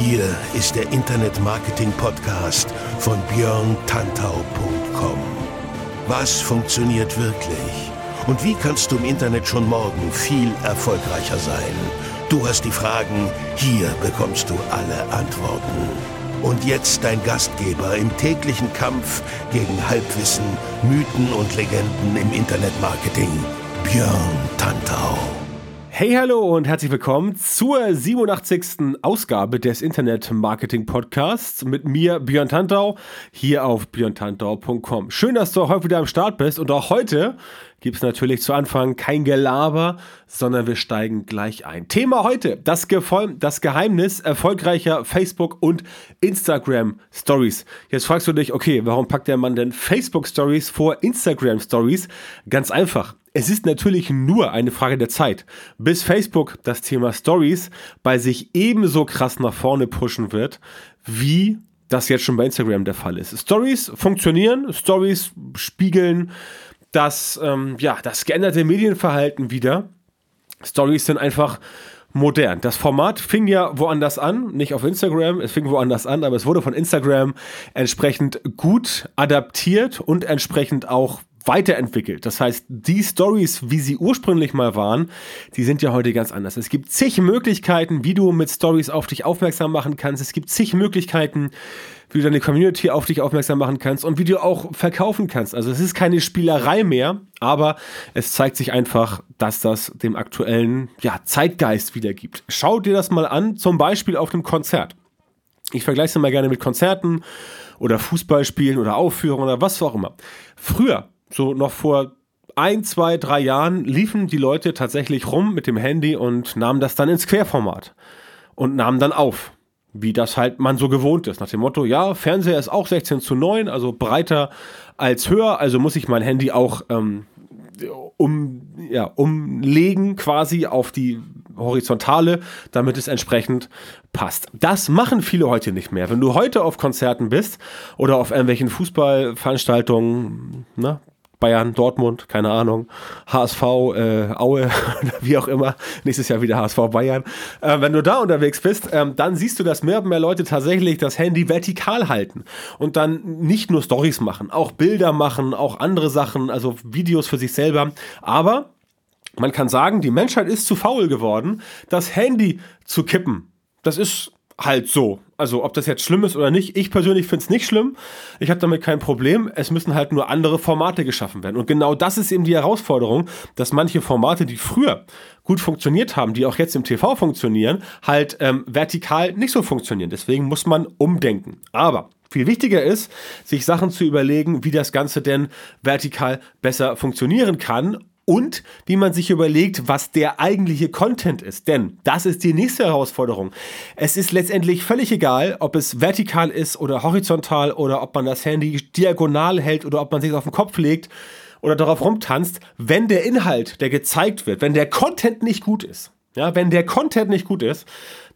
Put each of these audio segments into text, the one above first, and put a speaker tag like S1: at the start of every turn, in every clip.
S1: Hier ist der Internet Marketing Podcast von björntantau.com. Was funktioniert wirklich? Und wie kannst du im Internet schon morgen viel erfolgreicher sein? Du hast die Fragen, hier bekommst du alle Antworten. Und jetzt dein Gastgeber im täglichen Kampf gegen Halbwissen, Mythen und Legenden im Internetmarketing, Björn Tantau.
S2: Hey, hallo und herzlich willkommen zur 87. Ausgabe des Internet Marketing Podcasts mit mir, Björn Tantau, hier auf björntantau.com. Schön, dass du heute wieder am Start bist und auch heute gibt es natürlich zu Anfang kein Gelaber, sondern wir steigen gleich ein. Thema heute, das, das Geheimnis erfolgreicher Facebook- und Instagram-Stories. Jetzt fragst du dich, okay, warum packt der Mann denn Facebook-Stories vor Instagram-Stories? Ganz einfach. Es ist natürlich nur eine Frage der Zeit, bis Facebook das Thema Stories bei sich ebenso krass nach vorne pushen wird, wie das jetzt schon bei Instagram der Fall ist. Stories funktionieren, Stories spiegeln das, ähm, ja, das geänderte Medienverhalten wieder. Stories sind einfach modern. Das Format fing ja woanders an, nicht auf Instagram, es fing woanders an, aber es wurde von Instagram entsprechend gut adaptiert und entsprechend auch weiterentwickelt. Das heißt, die Stories, wie sie ursprünglich mal waren, die sind ja heute ganz anders. Es gibt zig Möglichkeiten, wie du mit Stories auf dich aufmerksam machen kannst. Es gibt zig Möglichkeiten, wie du deine Community auf dich aufmerksam machen kannst und wie du auch verkaufen kannst. Also es ist keine Spielerei mehr, aber es zeigt sich einfach, dass das dem aktuellen ja, Zeitgeist wiedergibt. Schau dir das mal an, zum Beispiel auf einem Konzert. Ich vergleiche es mal gerne mit Konzerten oder Fußballspielen oder Aufführungen oder was auch immer. Früher so noch vor ein, zwei, drei Jahren liefen die Leute tatsächlich rum mit dem Handy und nahmen das dann ins Querformat und nahmen dann auf, wie das halt man so gewohnt ist. Nach dem Motto, ja, Fernseher ist auch 16 zu 9, also breiter als höher, also muss ich mein Handy auch ähm, um, ja, umlegen quasi auf die horizontale, damit es entsprechend passt. Das machen viele heute nicht mehr. Wenn du heute auf Konzerten bist oder auf irgendwelchen Fußballveranstaltungen, ne, Bayern, Dortmund, keine Ahnung, HSV, äh, Aue, wie auch immer, nächstes Jahr wieder HSV Bayern. Äh, wenn du da unterwegs bist, ähm, dann siehst du, dass mehr und mehr Leute tatsächlich das Handy vertikal halten und dann nicht nur Stories machen, auch Bilder machen, auch andere Sachen, also Videos für sich selber. Aber man kann sagen, die Menschheit ist zu faul geworden, das Handy zu kippen. Das ist halt so. Also ob das jetzt schlimm ist oder nicht, ich persönlich finde es nicht schlimm. Ich habe damit kein Problem. Es müssen halt nur andere Formate geschaffen werden. Und genau das ist eben die Herausforderung, dass manche Formate, die früher gut funktioniert haben, die auch jetzt im TV funktionieren, halt ähm, vertikal nicht so funktionieren. Deswegen muss man umdenken. Aber viel wichtiger ist, sich Sachen zu überlegen, wie das Ganze denn vertikal besser funktionieren kann und wie man sich überlegt, was der eigentliche Content ist. Denn das ist die nächste Herausforderung. Es ist letztendlich völlig egal, ob es vertikal ist oder horizontal oder ob man das Handy diagonal hält oder ob man sich auf den Kopf legt oder darauf rumtanzt, wenn der Inhalt, der gezeigt wird, wenn der Content nicht gut ist. Ja, wenn der Content nicht gut ist,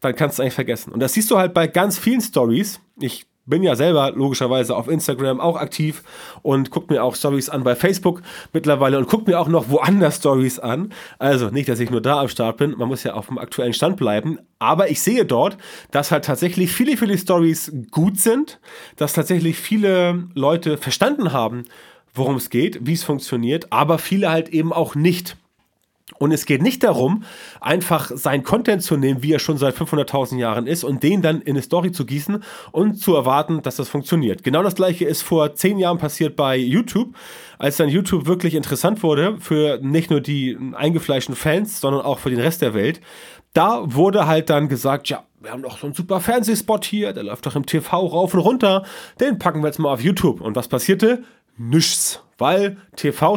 S2: dann kannst du eigentlich vergessen. Und das siehst du halt bei ganz vielen Stories. Ich bin ja selber logischerweise auf Instagram auch aktiv und gucke mir auch Stories an bei Facebook mittlerweile und gucke mir auch noch woanders Stories an. Also nicht, dass ich nur da am Start bin, man muss ja auf dem aktuellen Stand bleiben. Aber ich sehe dort, dass halt tatsächlich viele, viele Stories gut sind, dass tatsächlich viele Leute verstanden haben, worum es geht, wie es funktioniert, aber viele halt eben auch nicht. Und es geht nicht darum, einfach seinen Content zu nehmen, wie er schon seit 500.000 Jahren ist, und den dann in eine Story zu gießen und zu erwarten, dass das funktioniert. Genau das gleiche ist vor zehn Jahren passiert bei YouTube, als dann YouTube wirklich interessant wurde für nicht nur die eingefleischten Fans, sondern auch für den Rest der Welt. Da wurde halt dann gesagt, ja, wir haben doch so einen super Fernsehspot hier, der läuft doch im TV rauf und runter, den packen wir jetzt mal auf YouTube. Und was passierte? Nichts, weil TV,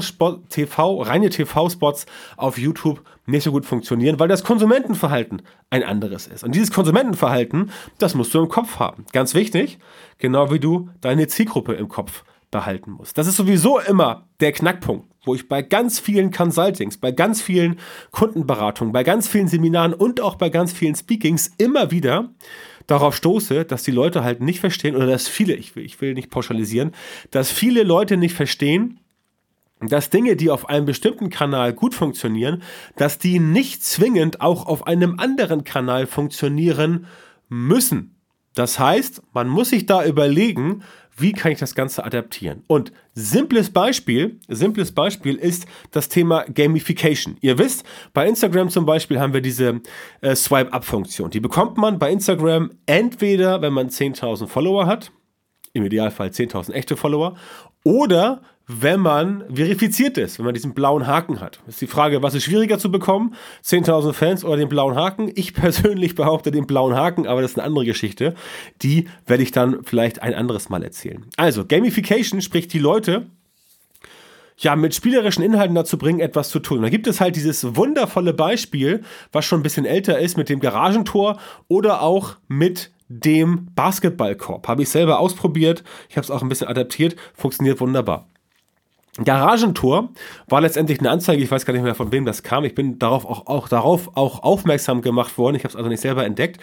S2: TV, reine TV-Spots auf YouTube nicht so gut funktionieren, weil das Konsumentenverhalten ein anderes ist. Und dieses Konsumentenverhalten, das musst du im Kopf haben. Ganz wichtig, genau wie du deine Zielgruppe im Kopf behalten musst. Das ist sowieso immer der Knackpunkt, wo ich bei ganz vielen Consultings, bei ganz vielen Kundenberatungen, bei ganz vielen Seminaren und auch bei ganz vielen Speakings immer wieder darauf stoße, dass die Leute halt nicht verstehen, oder dass viele, ich will, ich will nicht pauschalisieren, dass viele Leute nicht verstehen, dass Dinge, die auf einem bestimmten Kanal gut funktionieren, dass die nicht zwingend auch auf einem anderen Kanal funktionieren müssen. Das heißt, man muss sich da überlegen, wie kann ich das Ganze adaptieren? Und simples Beispiel, simples Beispiel ist das Thema Gamification. Ihr wisst, bei Instagram zum Beispiel haben wir diese äh, Swipe-Up-Funktion. Die bekommt man bei Instagram entweder, wenn man 10.000 Follower hat, im Idealfall 10.000 echte Follower, oder wenn man verifiziert ist, wenn man diesen blauen Haken hat. ist die Frage, was ist schwieriger zu bekommen? 10.000 Fans oder den blauen Haken? Ich persönlich behaupte den blauen Haken, aber das ist eine andere Geschichte. Die werde ich dann vielleicht ein anderes Mal erzählen. Also, Gamification spricht die Leute ja, mit spielerischen Inhalten dazu bringen, etwas zu tun. Da gibt es halt dieses wundervolle Beispiel, was schon ein bisschen älter ist, mit dem Garagentor oder auch mit dem Basketballkorb. Habe ich selber ausprobiert. Ich habe es auch ein bisschen adaptiert. Funktioniert wunderbar. Garagentor war letztendlich eine Anzeige, ich weiß gar nicht mehr von wem das kam. Ich bin darauf auch, auch, darauf auch aufmerksam gemacht worden. Ich habe es also nicht selber entdeckt.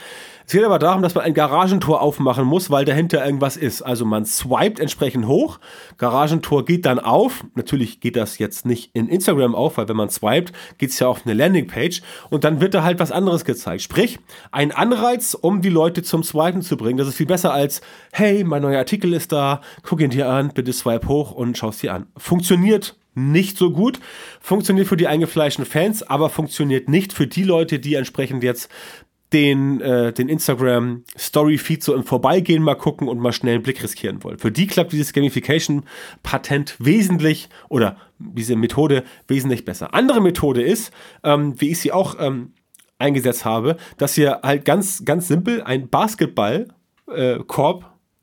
S2: Es geht aber darum, dass man ein Garagentor aufmachen muss, weil dahinter irgendwas ist. Also man swiped entsprechend hoch, Garagentor geht dann auf. Natürlich geht das jetzt nicht in Instagram auf, weil wenn man swiped, geht es ja auf eine Landingpage und dann wird da halt was anderes gezeigt. Sprich, ein Anreiz, um die Leute zum Swipen zu bringen. Das ist viel besser als, hey, mein neuer Artikel ist da, guck ihn dir an, bitte swipe hoch und schau es dir an. Funktioniert nicht so gut. Funktioniert für die eingefleischten Fans, aber funktioniert nicht für die Leute, die entsprechend jetzt den, äh, den Instagram Story Feed so im Vorbeigehen mal gucken und mal schnell einen Blick riskieren wollen. Für die klappt dieses Gamification Patent wesentlich oder diese Methode wesentlich besser. Andere Methode ist, ähm, wie ich sie auch ähm, eingesetzt habe, dass ihr halt ganz, ganz simpel ein Basketball äh,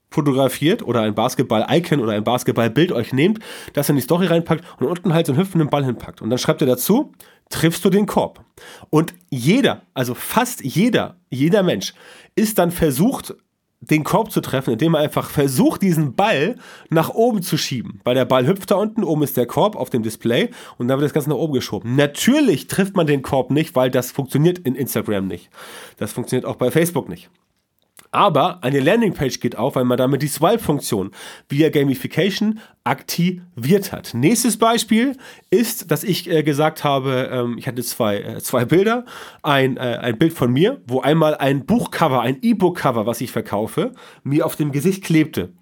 S2: fotografiert oder ein Basketball-Icon oder ein Basketball-Bild euch nehmt, das in die Story reinpackt und unten halt so einen hüpfenden Ball hinpackt. Und dann schreibt ihr dazu, triffst du den Korb. Und jeder, also fast jeder, jeder Mensch ist dann versucht, den Korb zu treffen, indem er einfach versucht, diesen Ball nach oben zu schieben. Weil der Ball hüpft da unten, oben ist der Korb auf dem Display und dann wird das Ganze nach oben geschoben. Natürlich trifft man den Korb nicht, weil das funktioniert in Instagram nicht. Das funktioniert auch bei Facebook nicht. Aber eine Landingpage geht auf, weil man damit die Swipe-Funktion via Gamification aktiviert hat. Nächstes Beispiel ist, dass ich äh, gesagt habe, ähm, ich hatte zwei, äh, zwei Bilder. Ein, äh, ein Bild von mir, wo einmal ein Buchcover, ein E-Book-Cover, was ich verkaufe, mir auf dem Gesicht klebte.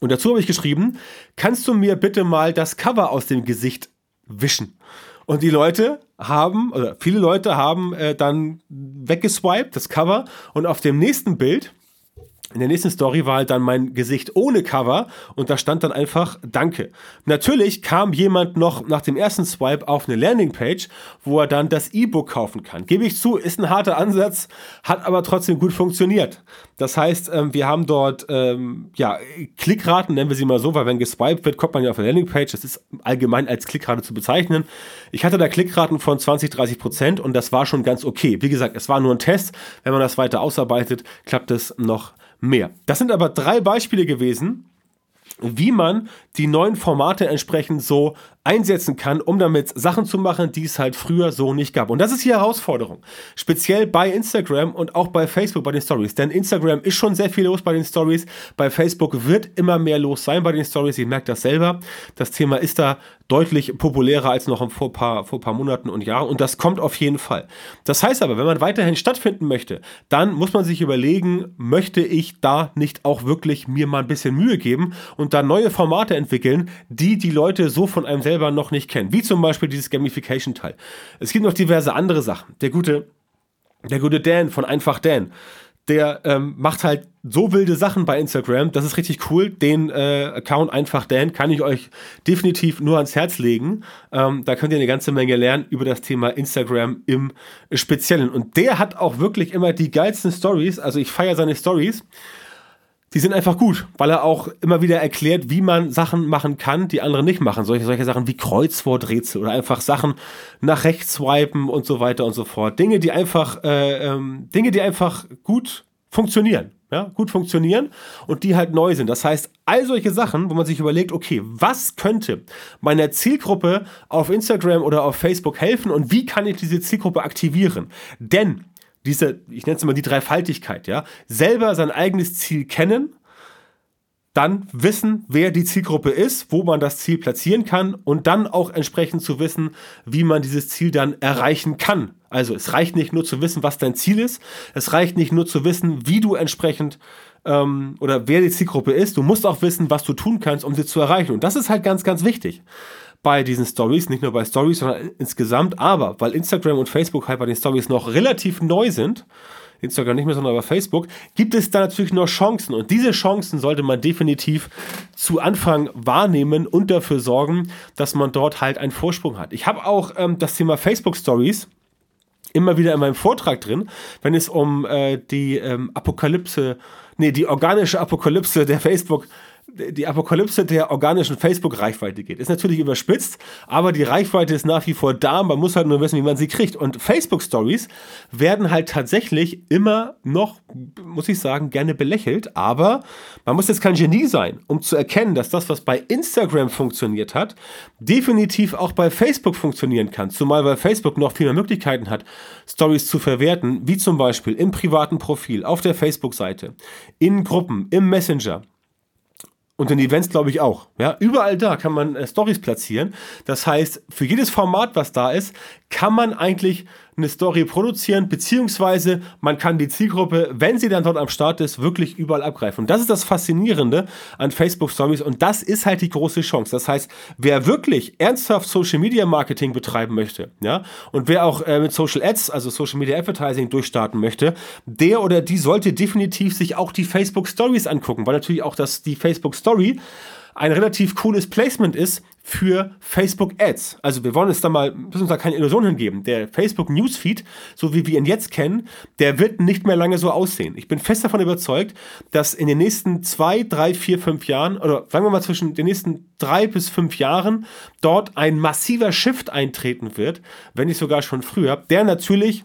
S2: Und dazu habe ich geschrieben, kannst du mir bitte mal das Cover aus dem Gesicht wischen? Und die Leute haben, oder viele Leute haben äh, dann weggeswiped, das Cover, und auf dem nächsten Bild in der nächsten Story war halt dann mein Gesicht ohne Cover und da stand dann einfach Danke. Natürlich kam jemand noch nach dem ersten Swipe auf eine Landingpage, wo er dann das E-Book kaufen kann. Gebe ich zu, ist ein harter Ansatz, hat aber trotzdem gut funktioniert. Das heißt, ähm, wir haben dort ähm, ja, Klickraten, nennen wir sie mal so, weil wenn geswiped wird, kommt man ja auf eine Landingpage. Das ist allgemein als Klickrate zu bezeichnen. Ich hatte da Klickraten von 20, 30 Prozent und das war schon ganz okay. Wie gesagt, es war nur ein Test. Wenn man das weiter ausarbeitet, klappt es noch mehr. Das sind aber drei Beispiele gewesen, wie man die neuen Formate entsprechend so einsetzen kann, um damit Sachen zu machen, die es halt früher so nicht gab. Und das ist die Herausforderung. Speziell bei Instagram und auch bei Facebook bei den Stories. Denn Instagram ist schon sehr viel los bei den Stories. Bei Facebook wird immer mehr los sein bei den Stories. Ich merke das selber. Das Thema ist da deutlich populärer als noch vor paar, vor paar Monaten und Jahren. Und das kommt auf jeden Fall. Das heißt aber, wenn man weiterhin stattfinden möchte, dann muss man sich überlegen, möchte ich da nicht auch wirklich mir mal ein bisschen Mühe geben und da neue Formate entwickeln, die die Leute so von einem selber selber noch nicht kennen. Wie zum Beispiel dieses Gamification-Teil. Es gibt noch diverse andere Sachen. Der gute, der gute Dan von Einfach Dan, der ähm, macht halt so wilde Sachen bei Instagram. Das ist richtig cool. Den äh, Account Einfach Dan kann ich euch definitiv nur ans Herz legen. Ähm, da könnt ihr eine ganze Menge lernen über das Thema Instagram im Speziellen. Und der hat auch wirklich immer die geilsten Stories. Also ich feiere seine Stories die sind einfach gut, weil er auch immer wieder erklärt, wie man Sachen machen kann, die andere nicht machen. Solche, solche Sachen wie Kreuzworträtsel oder einfach Sachen nach rechts swipen und so weiter und so fort. Dinge, die einfach, äh, ähm, Dinge, die einfach gut funktionieren. Ja, gut funktionieren und die halt neu sind. Das heißt, all solche Sachen, wo man sich überlegt, okay, was könnte meiner Zielgruppe auf Instagram oder auf Facebook helfen und wie kann ich diese Zielgruppe aktivieren? Denn diese, ich nenne es mal die Dreifaltigkeit, ja, selber sein eigenes Ziel kennen, dann wissen, wer die Zielgruppe ist, wo man das Ziel platzieren kann und dann auch entsprechend zu wissen, wie man dieses Ziel dann erreichen kann. Also es reicht nicht nur zu wissen, was dein Ziel ist, es reicht nicht nur zu wissen, wie du entsprechend ähm, oder wer die Zielgruppe ist, du musst auch wissen, was du tun kannst, um sie zu erreichen. Und das ist halt ganz, ganz wichtig bei diesen Stories, nicht nur bei Stories, sondern insgesamt. Aber weil Instagram und Facebook halt bei den Stories noch relativ neu sind, Instagram nicht mehr, sondern bei Facebook, gibt es da natürlich noch Chancen. Und diese Chancen sollte man definitiv zu Anfang wahrnehmen und dafür sorgen, dass man dort halt einen Vorsprung hat. Ich habe auch ähm, das Thema Facebook Stories immer wieder in meinem Vortrag drin, wenn es um äh, die ähm, Apokalypse, nee, die organische Apokalypse der Facebook die Apokalypse der organischen Facebook-Reichweite geht. Ist natürlich überspitzt, aber die Reichweite ist nach wie vor da. Man muss halt nur wissen, wie man sie kriegt. Und Facebook-Stories werden halt tatsächlich immer noch, muss ich sagen, gerne belächelt. Aber man muss jetzt kein Genie sein, um zu erkennen, dass das, was bei Instagram funktioniert hat, definitiv auch bei Facebook funktionieren kann. Zumal weil Facebook noch viel mehr Möglichkeiten hat, Stories zu verwerten, wie zum Beispiel im privaten Profil, auf der Facebook-Seite, in Gruppen, im Messenger und in Events glaube ich auch. Ja, überall da kann man äh, Stories platzieren. Das heißt, für jedes Format, was da ist, kann man eigentlich eine Story produzieren, beziehungsweise man kann die Zielgruppe, wenn sie dann dort am Start ist, wirklich überall abgreifen. Und das ist das Faszinierende an Facebook Stories und das ist halt die große Chance. Das heißt, wer wirklich ernsthaft Social Media Marketing betreiben möchte, ja, und wer auch äh, mit Social Ads, also Social Media Advertising durchstarten möchte, der oder die sollte definitiv sich auch die Facebook Stories angucken, weil natürlich auch das, die Facebook Story ein relativ cooles Placement ist für Facebook Ads. Also wir wollen uns da mal, müssen uns da keine Illusion hingeben. Der Facebook Newsfeed, so wie wir ihn jetzt kennen, der wird nicht mehr lange so aussehen. Ich bin fest davon überzeugt, dass in den nächsten zwei, drei, vier, fünf Jahren, oder sagen wir mal zwischen den nächsten drei bis fünf Jahren, dort ein massiver Shift eintreten wird, wenn nicht sogar schon früher, der natürlich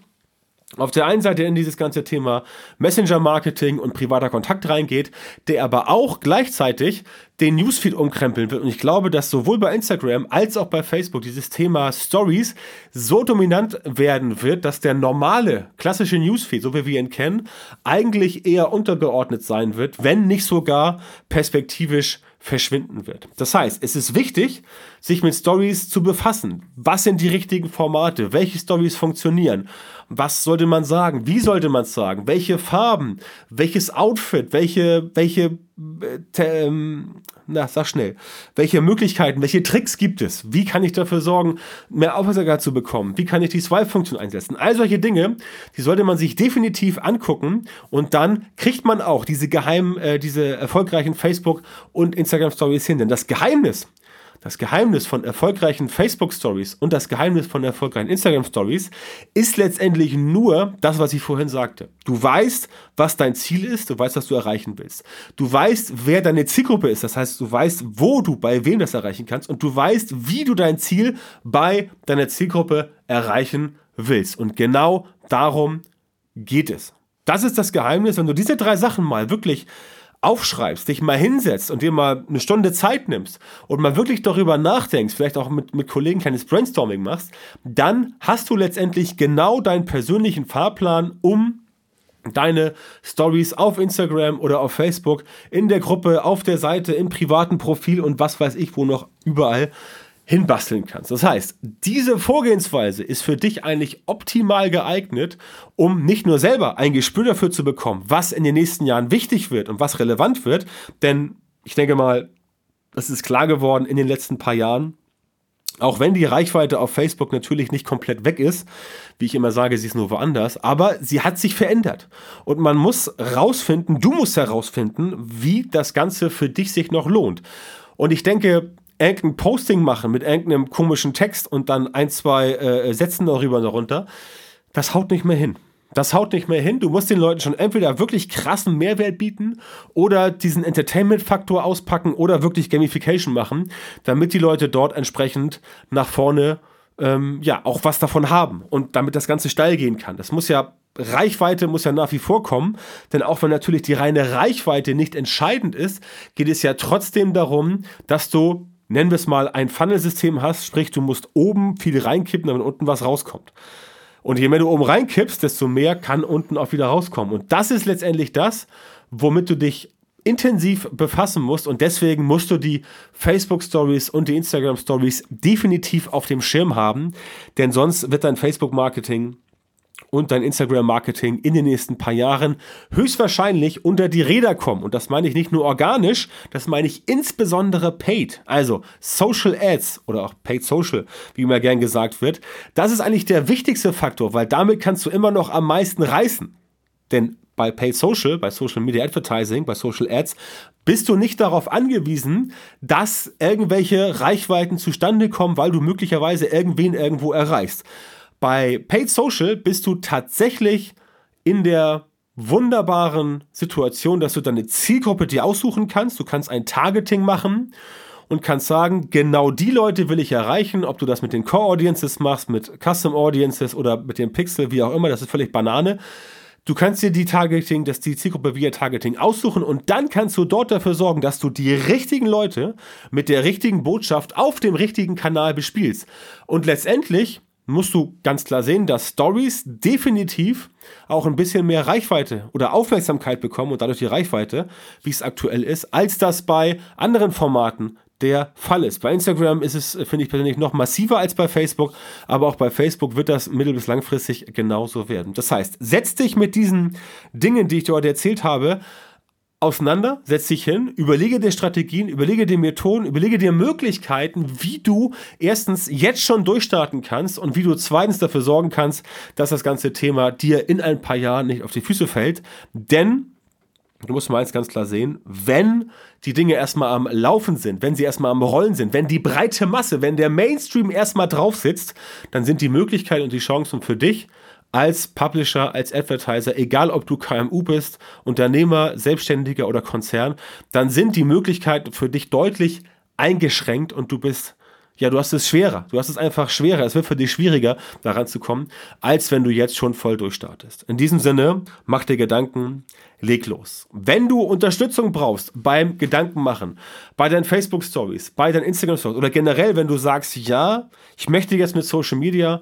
S2: auf der einen Seite in dieses ganze Thema Messenger-Marketing und privater Kontakt reingeht, der aber auch gleichzeitig den Newsfeed umkrempeln wird. Und ich glaube, dass sowohl bei Instagram als auch bei Facebook dieses Thema Stories so dominant werden wird, dass der normale, klassische Newsfeed, so wie wir ihn kennen, eigentlich eher untergeordnet sein wird, wenn nicht sogar perspektivisch verschwinden wird. Das heißt, es ist wichtig, sich mit Stories zu befassen. Was sind die richtigen Formate? Welche Stories funktionieren? Was sollte man sagen? Wie sollte man es sagen? Welche Farben? Welches Outfit? Welche, welche, äh, ähm, na, sag schnell. Welche Möglichkeiten, welche Tricks gibt es? Wie kann ich dafür sorgen, mehr Aufmerksamkeit zu bekommen? Wie kann ich die Swipe-Funktion einsetzen? All solche Dinge, die sollte man sich definitiv angucken und dann kriegt man auch diese geheimen, äh, diese erfolgreichen Facebook- und Instagram-Stories hin. Denn das Geheimnis das Geheimnis von erfolgreichen Facebook Stories und das Geheimnis von erfolgreichen Instagram Stories ist letztendlich nur das, was ich vorhin sagte. Du weißt, was dein Ziel ist, du weißt, was du erreichen willst. Du weißt, wer deine Zielgruppe ist, das heißt, du weißt, wo du bei wem das erreichen kannst und du weißt, wie du dein Ziel bei deiner Zielgruppe erreichen willst. Und genau darum geht es. Das ist das Geheimnis, wenn du diese drei Sachen mal wirklich aufschreibst, dich mal hinsetzt und dir mal eine Stunde Zeit nimmst und mal wirklich darüber nachdenkst, vielleicht auch mit, mit Kollegen kleines Brainstorming machst, dann hast du letztendlich genau deinen persönlichen Fahrplan, um deine Stories auf Instagram oder auf Facebook, in der Gruppe, auf der Seite, im privaten Profil und was weiß ich, wo noch überall hinbasteln kannst. Das heißt, diese Vorgehensweise ist für dich eigentlich optimal geeignet, um nicht nur selber ein Gespür dafür zu bekommen, was in den nächsten Jahren wichtig wird und was relevant wird, denn ich denke mal, das ist klar geworden in den letzten paar Jahren, auch wenn die Reichweite auf Facebook natürlich nicht komplett weg ist, wie ich immer sage, sie ist nur woanders, aber sie hat sich verändert. Und man muss rausfinden, du musst herausfinden, wie das Ganze für dich sich noch lohnt. Und ich denke, irgendein Posting machen mit irgendeinem komischen Text und dann ein, zwei äh, Sätzen darüber und darunter, das haut nicht mehr hin. Das haut nicht mehr hin. Du musst den Leuten schon entweder wirklich krassen Mehrwert bieten oder diesen Entertainment-Faktor auspacken oder wirklich Gamification machen, damit die Leute dort entsprechend nach vorne ähm, ja auch was davon haben und damit das Ganze steil gehen kann. Das muss ja Reichweite muss ja nach wie vor kommen, denn auch wenn natürlich die reine Reichweite nicht entscheidend ist, geht es ja trotzdem darum, dass du nennen wir es mal, ein Funnelsystem hast, sprich, du musst oben viel reinkippen, damit unten was rauskommt. Und je mehr du oben reinkippst, desto mehr kann unten auch wieder rauskommen. Und das ist letztendlich das, womit du dich intensiv befassen musst und deswegen musst du die Facebook Stories und die Instagram Stories definitiv auf dem Schirm haben, denn sonst wird dein Facebook Marketing und dein Instagram-Marketing in den nächsten paar Jahren höchstwahrscheinlich unter die Räder kommen. Und das meine ich nicht nur organisch, das meine ich insbesondere paid, also Social Ads oder auch Paid Social, wie immer gern gesagt wird. Das ist eigentlich der wichtigste Faktor, weil damit kannst du immer noch am meisten reißen. Denn bei Paid Social, bei Social Media Advertising, bei Social Ads, bist du nicht darauf angewiesen, dass irgendwelche Reichweiten zustande kommen, weil du möglicherweise irgendwen irgendwo erreichst. Bei Paid Social bist du tatsächlich in der wunderbaren Situation, dass du deine Zielgruppe dir aussuchen kannst. Du kannst ein Targeting machen und kannst sagen, genau die Leute will ich erreichen, ob du das mit den Core Audiences machst, mit Custom Audiences oder mit dem Pixel, wie auch immer, das ist völlig Banane. Du kannst dir die Targeting, dass die Zielgruppe via Targeting aussuchen und dann kannst du dort dafür sorgen, dass du die richtigen Leute mit der richtigen Botschaft auf dem richtigen Kanal bespielst. Und letztendlich musst du ganz klar sehen, dass Stories definitiv auch ein bisschen mehr Reichweite oder Aufmerksamkeit bekommen und dadurch die Reichweite, wie es aktuell ist, als das bei anderen Formaten der Fall ist. Bei Instagram ist es, finde ich persönlich, noch massiver als bei Facebook, aber auch bei Facebook wird das mittel- bis langfristig genauso werden. Das heißt, setz dich mit diesen Dingen, die ich dir heute erzählt habe, auseinander, setz dich hin, überlege dir Strategien, überlege dir Methoden, überlege dir Möglichkeiten, wie du erstens jetzt schon durchstarten kannst und wie du zweitens dafür sorgen kannst, dass das ganze Thema dir in ein paar Jahren nicht auf die Füße fällt. Denn du musst mal eins ganz klar sehen, wenn die Dinge erstmal am Laufen sind, wenn sie erstmal am Rollen sind, wenn die breite Masse, wenn der Mainstream erstmal drauf sitzt, dann sind die Möglichkeiten und die Chancen für dich als Publisher, als Advertiser, egal ob du KMU bist, Unternehmer, Selbstständiger oder Konzern, dann sind die Möglichkeiten für dich deutlich eingeschränkt und du bist ja, du hast es schwerer. Du hast es einfach schwerer. Es wird für dich schwieriger, daran zu kommen, als wenn du jetzt schon voll durchstartest. In diesem Sinne, mach dir Gedanken, leg los. Wenn du Unterstützung brauchst beim Gedankenmachen, bei deinen Facebook Stories, bei deinen Instagram Stories oder generell, wenn du sagst, ja, ich möchte jetzt mit Social Media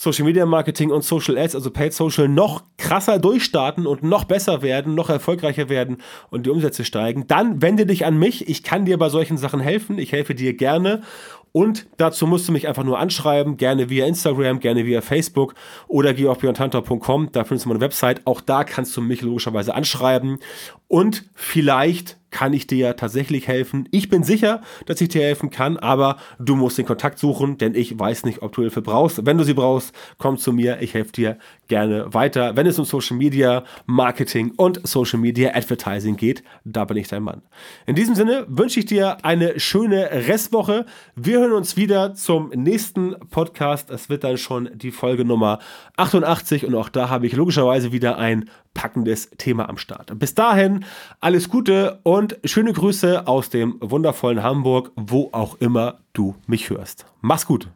S2: Social Media Marketing und Social Ads, also Paid Social, noch krasser durchstarten und noch besser werden, noch erfolgreicher werden und die Umsätze steigen, dann wende dich an mich. Ich kann dir bei solchen Sachen helfen. Ich helfe dir gerne. Und dazu musst du mich einfach nur anschreiben, gerne via Instagram, gerne via Facebook oder geh auf björntanter.com, da findest du meine Website. Auch da kannst du mich logischerweise anschreiben. Und vielleicht kann ich dir tatsächlich helfen. Ich bin sicher, dass ich dir helfen kann, aber du musst den Kontakt suchen, denn ich weiß nicht, ob du Hilfe brauchst. Wenn du sie brauchst, komm zu mir, ich helfe dir gerne weiter. Wenn es um Social Media Marketing und Social Media Advertising geht, da bin ich dein Mann. In diesem Sinne wünsche ich dir eine schöne Restwoche. Wir hören uns wieder zum nächsten Podcast. Es wird dann schon die Folge Nummer 88 und auch da habe ich logischerweise wieder ein packendes Thema am Start. Bis dahin alles Gute und schöne Grüße aus dem wundervollen Hamburg, wo auch immer du mich hörst. Mach's gut.